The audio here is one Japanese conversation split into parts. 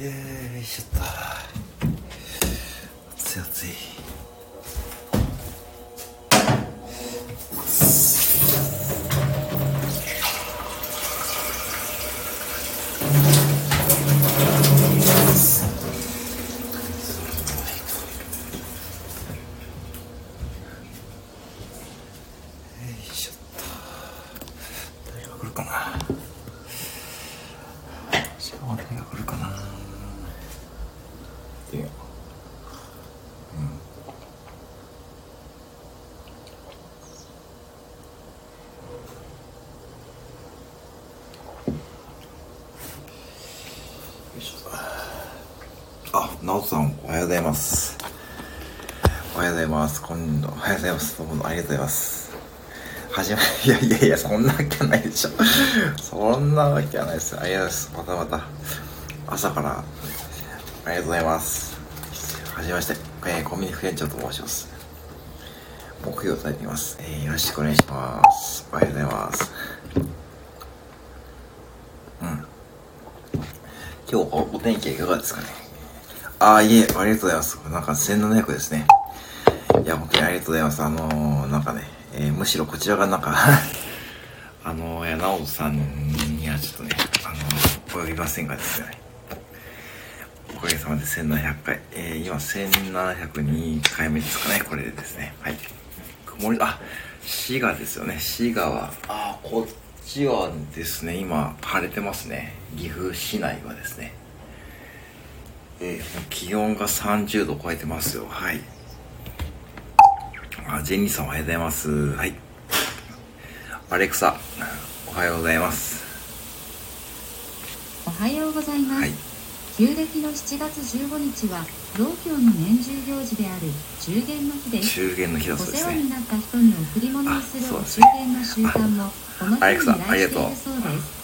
よいしょっと。熱い熱いよいしょっと誰が来るかなしかも誰が来るかなっていうよいしょあ、直人さん、おはようございます。おはようございます。今度、おはようございます。どうもありがとうございます。はじめ、いやいやいや、そんなわけないでしょ。そんなわけはないです。ありがとうございます。またまた、朝から、ありがとうございます。はじめまして、えー、コンビニ副店長と申します。目標を伝えています。えー、よろしくお願いします。おはようございます。うん。今日おお天気はいかがですかね？ああ、いえ、ありがとうございます。なんか1700ですね。いや、本当にありがとうございます。あのー、なんかね、えーむしろこちらがなんか、あのー、いや、直さんにはちょっとね、あのー、及びませんがですね。おかげさまで1700回。えー、今1702回目ですかね、これでですね。はい。曇り、あ、滋賀ですよね。滋賀は、あー、こっちはですね、今、晴れてますね。岐阜市内はですね。えー、気温が30度超えてますよ。はい。あ、ジェニーさんおはようございます。はい。アレクサ、おはようございます。おはようございます。はい。旧暦の7月15日は道教の年中行事である中元の日です。中元の日だおそうですね。世話になった人に贈り物をする中元の習慣もこの日に依頼しているそうです。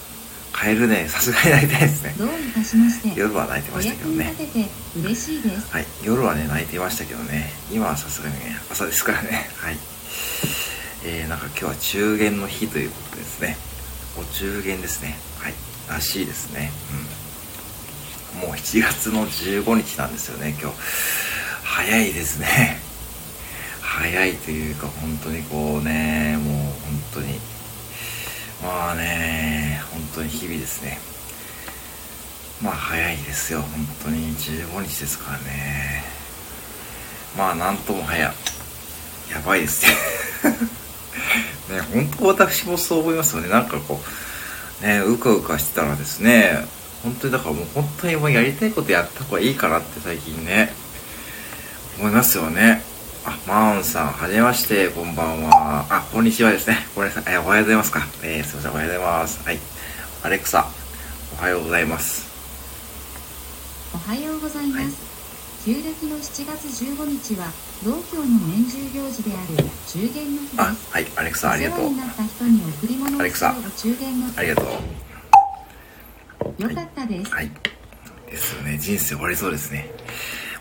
カエルね、さすがに泣いてないですね。どういたしまして、夜は泣いてまおしたけどね役に立。てて嬉しいです。はい。夜はね、泣いてましたけどね。今はさすがにね、朝ですからね。はい。えー、なんか今日は中元の日ということですね。お中元ですね。はい。らしいですね。うん。もう7月の15日なんですよね、今日。早いですね。早いというか、本当にこうね、もう本当に。まあね、本当に日々ですね。まあ早いですよ、本当に15日ですからね。まあなんとも早。やばいですね。ね、本当私もそう思いますよね。なんかこう、ね、うかうかしてたらですね、本当にだからもう本当にもうやりたいことやった方がいいかなって最近ね、思いますよね。あ、マーンさん、はじめまして、こんばんは。あ、こんにちはですね。ごめんなさい。えーおはようございますか。えーすいません、おはようございます。はい。アレクサ、おはようございます。おはようございます。はい旧暦の7月15日は道教の年中行事である中元の日です。あ、はい、アレクサ、ありがとうに。なった人に贈り物をアレクサするお中元の日ありがとう。よかったです。はい。ですよね。人生終わりそうですね。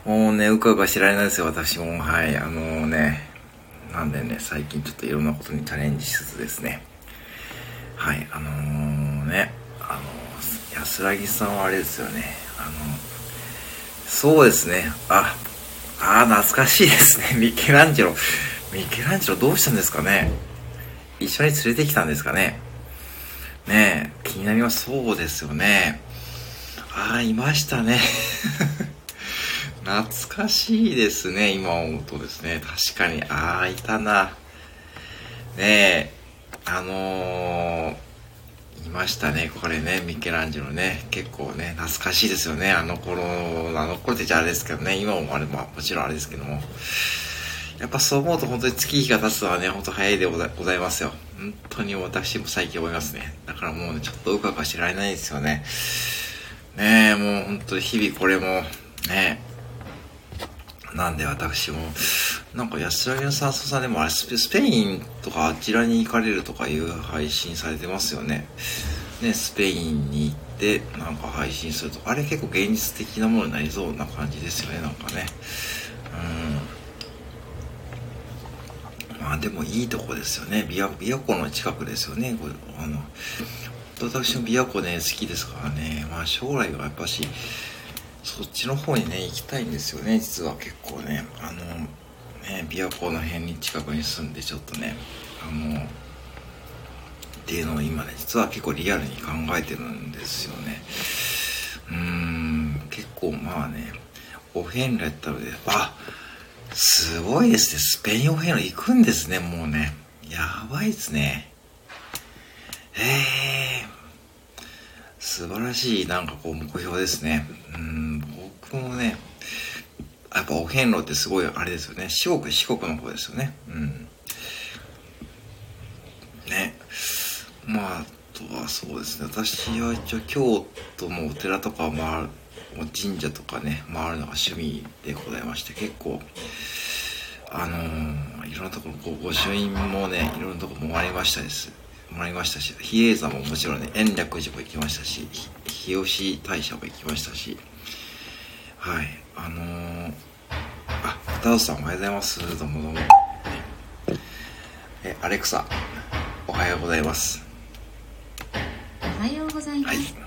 もうね、うかうかしてられないですよ、私も。はい。あのね、なんでね、最近ちょっといろんなことにチャレンジしつつですね。はい。あのー、ね、あの、安らぎさんはあれですよね。あの、そうですね。あ、あ懐かしいですね。ミケランジェロ。ミケランジェロどうしたんですかね一緒に連れてきたんですかねねえ、気になります。そうですよね。ああ、いましたね。懐かしいですね、今思うとですね。確かに、ああ、いたな。ねえ、あのー、いましたね、これね、ミケランジェロね。結構ね、懐かしいですよね。あの頃、あの頃ってじゃあれですけどね、今もあれ、まあもちろんあれですけども。やっぱそう思うと本当に月日が経つのはね、本当早いでございますよ。本当に私も最近思いますね。だからもうね、ちょっとうかうかしてられないですよね。ねえ、もう本当に日々これも、ねなんで私も、なんか安らぎの酸素さんでもあれスペ、インとかあちらに行かれるとかいう配信されてますよね。ね、スペインに行って、なんか配信すると、あれ結構現実的なものになりそうな感じですよね、なんかね。うん。まあでもいいとこですよね。琵琶琵琶湖の近くですよね。これあの私も琵琶湖ね、好きですからね。まあ将来はやっぱし、そっちの方にね行きたいんですよね実は結構ね。あのね琵琶湖の辺に近くに住んでちょっとねあのっていうのを今ね実は結構リアルに考えてるんですよね。うーん結構まあねお遍路やったのであすごいですね。スペインお遍路行くんですねもうね。やばいですね。ええ素晴らしいなんかこう目標ですね。うん僕もねやっぱお遍路ってすごいあれですよね。四国四国の方ですよね。うん。ね。まああとはそうですね。私は一応京都のお寺とか回る神社とかね回るのが趣味でございまして結構あのー、いろんなところこう御朱印もねいろんなところ回りましたです。回りましたし比叡山ももちろんね延暦寺も行きましたし日吉大社も行きましたしはいあのー、あダウさんおはようございますどうもどうも。えアレクサおはようございます。おはようございます、はい。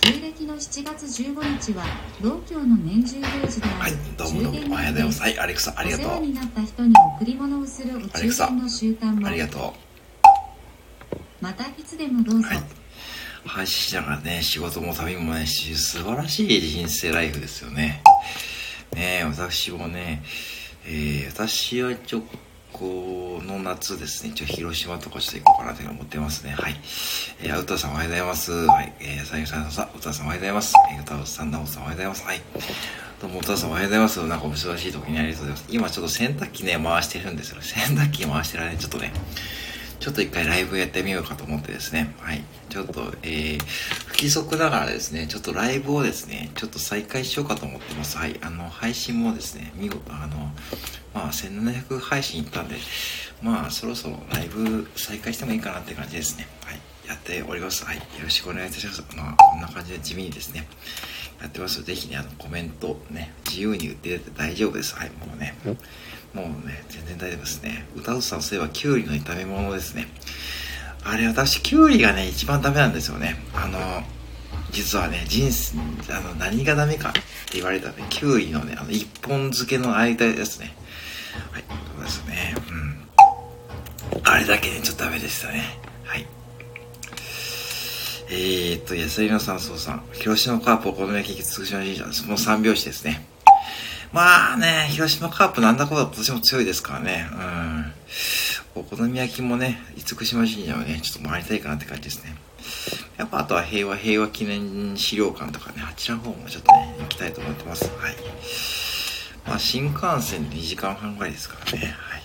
旧暦の7月15日は老教の年中行事であはいるどうもどうもおはようございます。はいアレクサありがとう。お世話になった人に贈り物をするお中元の習慣もありがとまたいつでもどうぞ、はい。配信しながらね仕事も旅もねし素晴らしい人生ライフですよね。ねえ私もねえー、私は一応この夏ですね。一応広島とかちょっと行こうかなというの思ってますね。はい。えー、歌さんおはようございます。はい。えー、さゆさんさん歌さんおはようございます。えー、歌さん直さんおはようございます。はい。どうも、お父さんおはようございます。なんかお忙しい時にありがとうございます。今ちょっと洗濯機ね、回してるんですよ。洗濯機回してる間にちょっとね、ちょっと一回ライブやってみようかと思ってですね。はい。ちょっと、えー、不規則ながらですね、ちょっとライブをですね、ちょっと再開しようかと思ってます。はい。あの、配信もですね、見事、あの、まあ、1700配信いったんで、まあ、そろそろライブ再開してもいいかなって感じですね。はい。やっております。はい。よろしくお願いいたします。まあ、こんな感じで地味にですね、やってます。ぜひね、あの、コメントね、自由に言ってて大丈夫です。はい。もうね、もうね、全然大丈夫ですね。歌うさん、そういえば、きゅうりの炒め物ですね。あれ、私、きゅうりがね、一番ダメなんですよね。あの、実はね、人生、あの、何がダメかって言われたらね、きゅうりのね、あの、一本漬けの間ですね。はい、そうですね。うん。あれだけね、ちょっとダメでしたね。はい。えーっと、安井のさん、そうさん。広島カープお好み焼き、津島神社です。もう三拍子ですね。まあね、広島カープなんだかんだ今年も強いですからね。うん。お好み焼きもね、厳島神社をね、ちょっと回りたいかなって感じですね。やっぱあとは平和、平和記念資料館とかね、あちらの方もちょっとね、行きたいと思ってます。はい。まあ新幹線で2時間半ぐらいですからね。はい。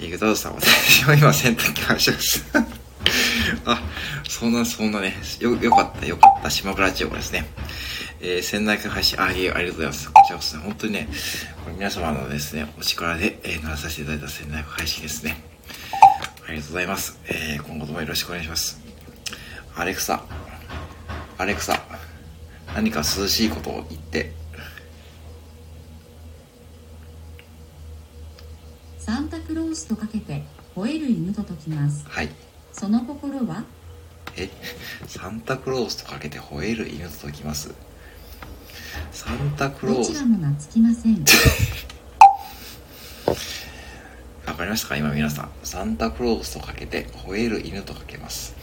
えー、グタウさん、私も今洗濯機回します。あ、そんな、そんなね、よ、よかった、よかった、島倉千代子ですね。えー、仙台配信、あ、いえ、ありがとうございます。こちらこそね、本当にね、これ皆様のですね、お力で、えー、ならさせていただいた仙台配信ですね。ありがとうございます。えー、今後ともよろしくお願いします。アレクサ、アレクサ、何か涼しいことを言って、サンタクロースとかけて吠える犬と解きますはい。その心は？え、サンタクロースとかけて吠える犬と解きます。サンタクロースどちら、も懐きません わかりましたか？今皆さん。サンタクロースとかけて吠える犬とかけます。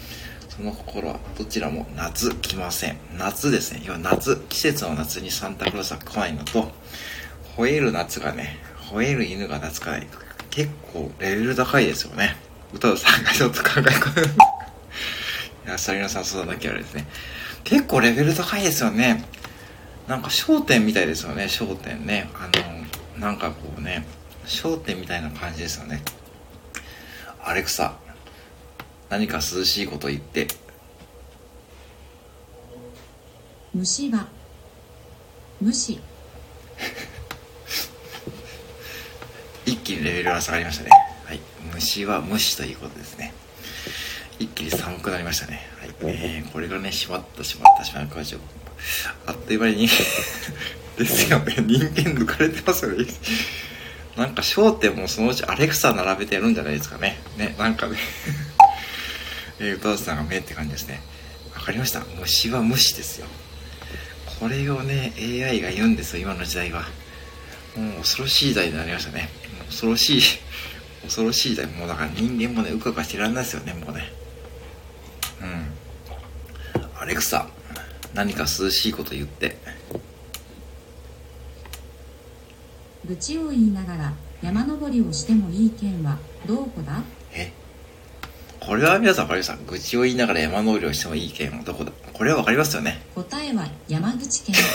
その心はどちらも夏来ません。夏ですね。要は夏、季節の夏にサンタクロースは来ないのと、吠える夏がね、吠える犬が懐かない。結構レベル高いですよね。歌うさんがちょっと考え込む。いや、サリナさんそうだなきゃあれですね。結構レベル高いですよね。なんか焦点みたいですよね、焦点ね。あの、なんかこうね、焦点みたいな感じですよね。アレクサ、何か涼しいこと言って。虫は虫一気にレベルが下がりましたね。はい。虫は虫ということですね。一気に寒くなりましたね。はい。えー、これがね、しまったしまったしまった。あっという間に ですよね。人間抜かれてますよね。なんか焦点もそのうちアレクサ並べてやるんじゃないですかね。ね、なんかね。えー、歌わさんが目って感じですね。わかりました。虫は虫ですよ。それをね AI が言うんですよ今の時代はもう恐ろしい時代になりましたね恐ろしい 恐ろしい時代もうだから人間もねうかうかしてらんないですよねもうねうんアレクサ何か涼しいこと言って。愚痴を言いながら山登りをしてもいい県はどこだ？え？これは皆さん分かりました愚痴を言いながら山登りをしてもいい県はどこだ？これは分かりますよね。答えは山口県。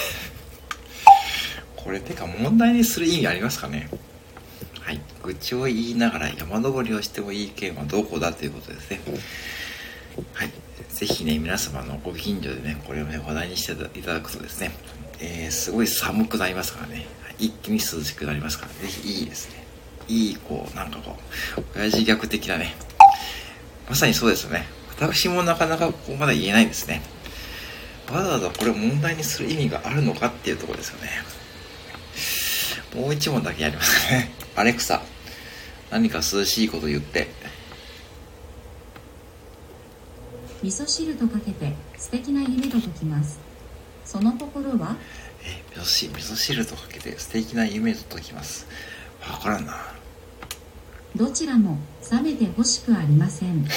これてか問題にする意味ありますかね？はい。愚痴を言いながら山登りをしてもいい県はどこだ？ということですね。はいぜひね皆様のご近所でねこれをね話題にしていただくとですね、えー、すごい寒くなりますからね。一気に涼しくなりますから。ぜひいいですね。いいこうなんかこう親父逆的なね。まさにそうですよね。私もなかなかここまだ言えないんですね。わざわざこれを問題にする意味があるのかっていうところですよね。もう一問だけやりますね。アレクサ何か涼しいこと言って。味噌汁とかけて素敵な夢と解きます。その心は？え味噌汁味噌汁とかけて素敵な夢と解きます。わからんな。どちらも冷めてほしくありません。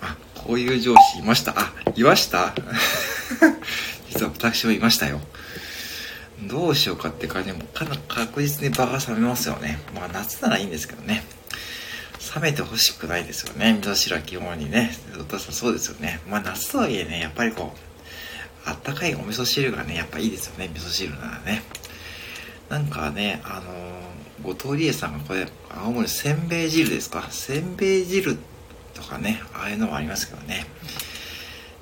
あこういう上司いました。あいました？実は私もいましたよ。どうしようかって感じでもかなり確実に場が冷めますよね。まあ夏ならいいんですけどね冷めてほしくないですよね。味噌汁は基本にね。そうですよね。まあ夏とはいえねやっぱりこうあったかいお味噌汁がねやっぱいいですよね。味噌汁ならね。なんかねあのー、後藤理恵さんがこれ青森せんべい汁ですか？せんべい汁とかねああいうのもありますけどね。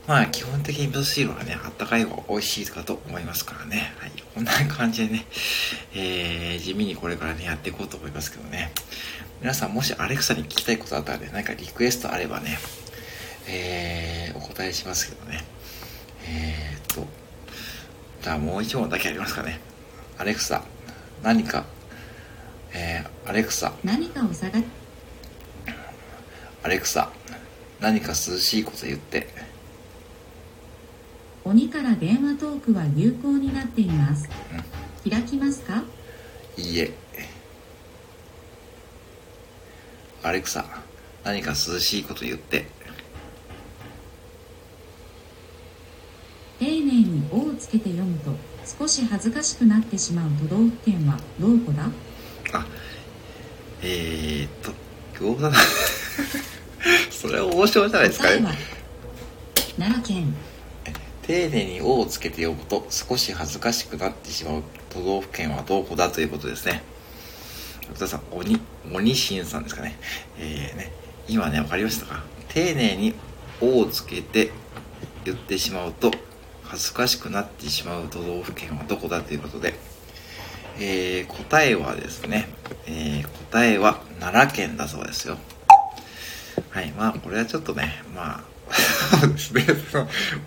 まあ基本的に味噌汁はねあったかい方が美味しいかと思いますからね。はい。こんな感じでねえー、地味にこれからねやっていこうと思いますけどね皆さんもしアレクサに聞きたいことあったらね、何かリクエストあればね、えー、お答えしますけどね。えー、っと、じゃあもう一問だけありますかね。アレクサ、何か、えー、アレクサ。何かを探アレクサ、何か涼しいこと言って。鬼から電話トークは有効になっています。うん、開きますか？いいえ。アレクサ、何か涼しいこと言って。丁寧に「お」をつけて読むと少し恥ずかしくなってしまう都道府県はどこだ？あえー、っと餃子だ それは王将じゃないですかね。奈良県。丁寧に「お」をつけて読むと少し恥ずかしくなってしまう都道府県はどこだということですね福田さん鬼鬼神さんですかね。えー、ね、今ね、分かりましたか？丁寧に「お」をつけて言ってしまうと恥ずかしくなってしまう都道府県はどこだということで、えー、答えはですね、えー、答えは奈良県だそうですよ。はい、まあこれはちょっとね、まあ、ですね、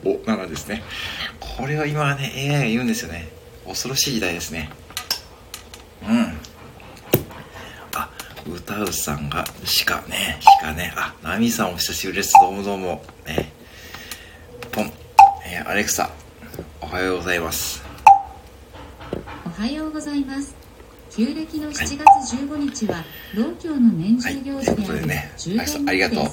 お、奈良ですね。これは今はね、AI が言うんですよね。恐ろしい時代ですね。うん。歌うさんが鹿ね鹿ね。あナミさんお久しぶりです。どうもどうも。ね。ポン、えー、アレクサおはようございます。おはようございます。旧暦の7月15日は、老教の年中行事である、はい、ね、10年ありがとう。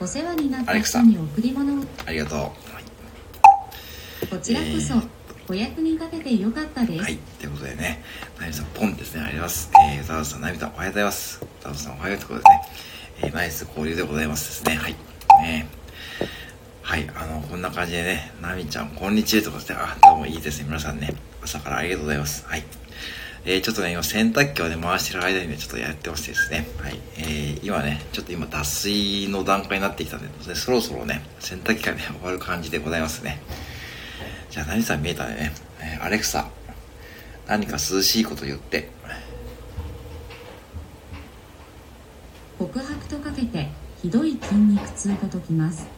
お世話になった人に贈り物を。ありがとう、はい、こちらこそ、えーお役に立ててよかったです。はい。ということでね、ナミさん、ポンですね。ありがとうございます。えー、ザウさん、ナミさん、おはようございます。ザウさん、おはようということでね、えー、ナイス交流でございますですね。はい。ねはい。あの、こんな感じでね、ナミちゃん、こんにちはということで、あ、どうもいいですね。皆さんね、朝からありがとうございます。はい。えー、ちょっとね、今洗濯機をね、回してる間にね、ちょっとやってましてですね。はい。えー、今ね、ちょっと今脱水の段階になってきたんで、そろそろね、洗濯機がね、終わる感じでございますね。じゃあ何さん見えたね、えー、アレクサ、何か涼しいこと言って。告白とかけて、ひどい筋肉痛と解きます。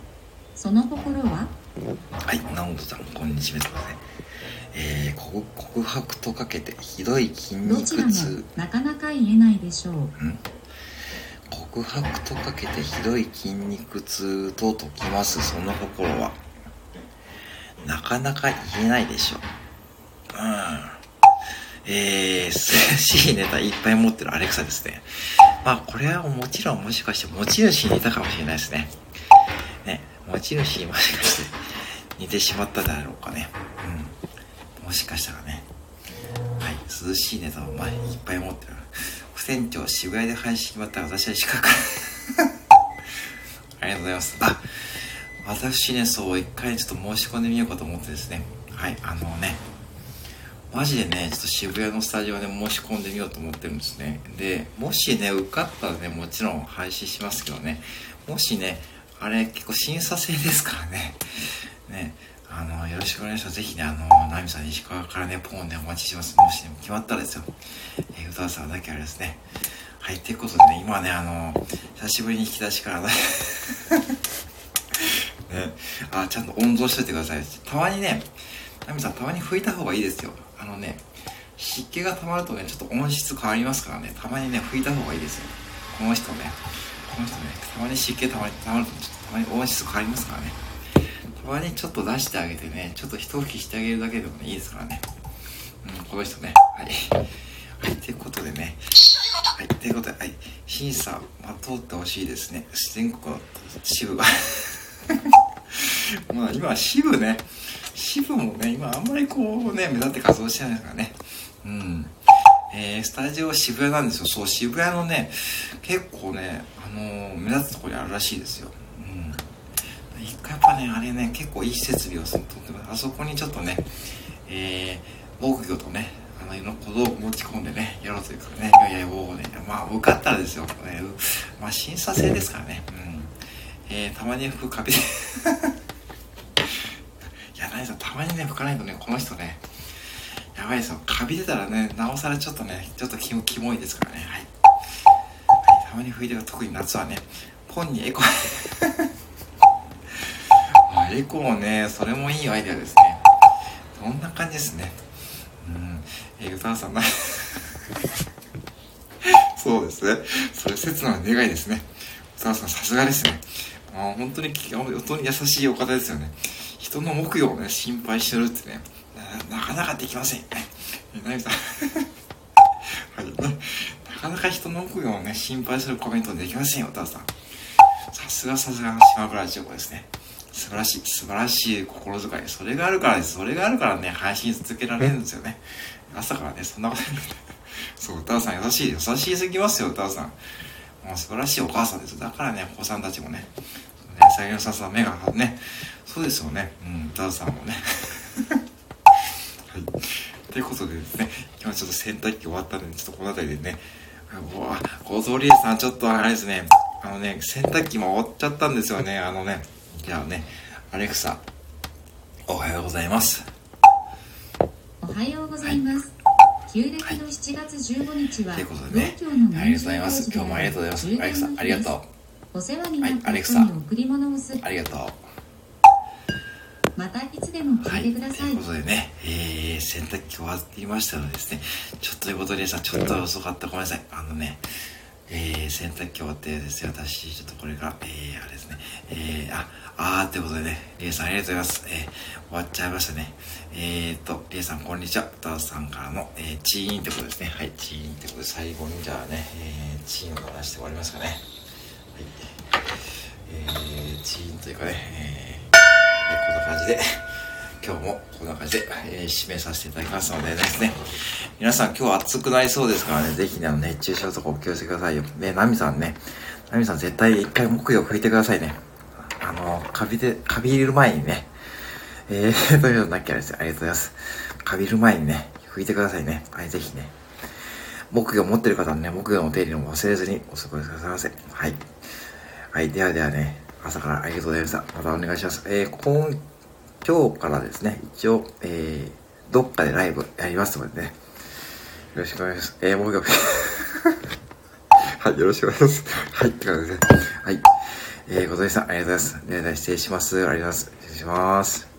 その心は？はい、直人さん、こんにちは。えー、告告白とかけて、ひどい筋肉痛。なかなか言えないでしょう。ん告白とかけてひどい筋肉痛と解きますその心はなかなか言えないでしょ。うん。えー、涼しいネタいっぱい持ってるアレクサですね。まあ、これはもちろんもしかして持ち主に似たかもしれないですね。ね、持ち主にもしかして似てしまったであろうかね。うん。もしかしたらね。はい、涼しいネタを前いっぱい持ってる。副船長、渋谷で配信決まったら私は資格。ありがとうございます。あ、私ね、そう、一回ちょっと申し込んでみようかと思ってですね。はい、あのね、マジでね、ちょっと渋谷のスタジオで申し込んでみようと思ってるんですね。で、もしね、受かったらね、もちろん配信しますけどね、もしね、あれ結構審査制ですからね、ね、あの、よろしくお願いします。ぜひね、あの、ナミさん、石川からね、ポーンでお待ちします。もしね、決まったらですよ。えー、歌さんだけあれですね。はい、ということでね、今ね、あの、久しぶりに引き出しからね ね、あ、ちゃんと温存しといてください。たまにね、ナミさん、たまに拭いた方がいいですよ。あのね、湿気が溜まるとね、ちょっと音質変わりますからね、たまにね、拭いた方がいいですよ。この人ね、この人ね、たまに湿気溜まり、溜まると、ちょっとたまに音質変わりますからね。たまにちょっと出してあげてね、ちょっと一吹きしてあげるだけでもね、いいですからね。うん、この人ね、はい。はい、ということでね、はい、ということで、はい、審査、ま通ってほしいですね。全国の支部が まあ今支部ね、支部もね、今あんまりこうね、目立って活動してないですからね。うん。えー、スタジオ渋谷なんですよ。そう、渋谷のね、結構ね、あのー、目立つところにあるらしいですよ。うん。一回やっぱね、あれね、結構いい設備をとってます。あそこにちょっとね、えー、木魚とね、あの、いろんなことを持ち込んでね、やろうというかね、いやいや、もうね、まあ、受かったらですよ。ね、まあ、審査制ですからね。うん。えー、たまに服かびいや、何さん、たまにね、拭かないとね、この人ね、やばいですよ。カビ出たらね、なおさらちょっとね、ちょっとキモキモいですからね。はい。はい、たまに拭いてる特に夏はね、ポンにエコ エコもね、それもいいアイデアですね。こんな感じですね。うん。えー、歌わさんな そうですね。それ切な願いですね。歌わさんさすがですね。あ本当に、本当に優しいお方ですよね。人の目標をね、心配してるってね、なかなかできません。なみさんはいね。なかなか人の目標をね、心配するコメントできませんよ、お父さん。さすがさすがの島倉千代子ですね。素晴らしい、素晴らしい心遣い。それがあるからです。それがあるからね、配信続けられるんですよね。朝からね、そんなことない。そう、歌さん優しい。優しいすぎますよ、歌さん。もう素晴らしいお母さんです。だからね、お子さんたちもね、ね、最近のささ目がね、そうですよね。うん、ダンさんもね。はい。ということでですね、今ちょっと洗濯機終わったんで、ちょっとこの辺りでね、うわ、小鳥さん、ちょっとあれですね、あのね、洗濯機も終わっちゃったんですよね、あのね。じゃあね、アレクサ、おはようございます。おはようございます。旧暦の7月15日は、ということでね、ありがとうございます。今日もありがとうございます。アレクサ、ありがとう。お世話になった人に贈り物をする、はい、ありがとうまたいつでも聞いてください、はい、ということでね、えー、洗濯機終わっていましたのでですねちょっということでさちょっと遅かったごめんなさいあのねえー、洗濯機終わってですね、私、ちょっとこれが、えー、あれですね、えー、あ、あーってことでね、リエさんありがとうございます。えー、終わっちゃいましたね。えーと、リエさんこんにちは。タさんからの、えー、チーンってことですね。はい、チーンってことで、最後にじゃあね、えー、チーンを鳴らして終わりますかね。えー、チーンというかね、えー、こんな感じで、今日もこんな感じで、えー、締めさせていただきますのでですね、皆さん今日暑くなりそうですからね、ぜひね、熱中症とかお気をつけくださいよ。ね、ナミさんね、ナミさん絶対一回木曜拭いてくださいね。あの、カビで、カビ入れる前にね、えー、というのなきゃですありがとうございます。カビる前にね、拭いてくださいね。はい、ぜひね。木魚持ってる方はね、木魚の手入れも忘れずにお過ごしくださいませ。はい。はい。ではではね、朝からありがとうございました。またお願いします。えー、今、今日からですね、一応、えー、どっかでライブやりますのでね、よろしくお願いします。えー、もう一回。はい、よろしくお願いします。はい、って感じで、ね、はい。えー、ございさん、ありがとうございます。では、失礼します。ありがとうございます。失礼します。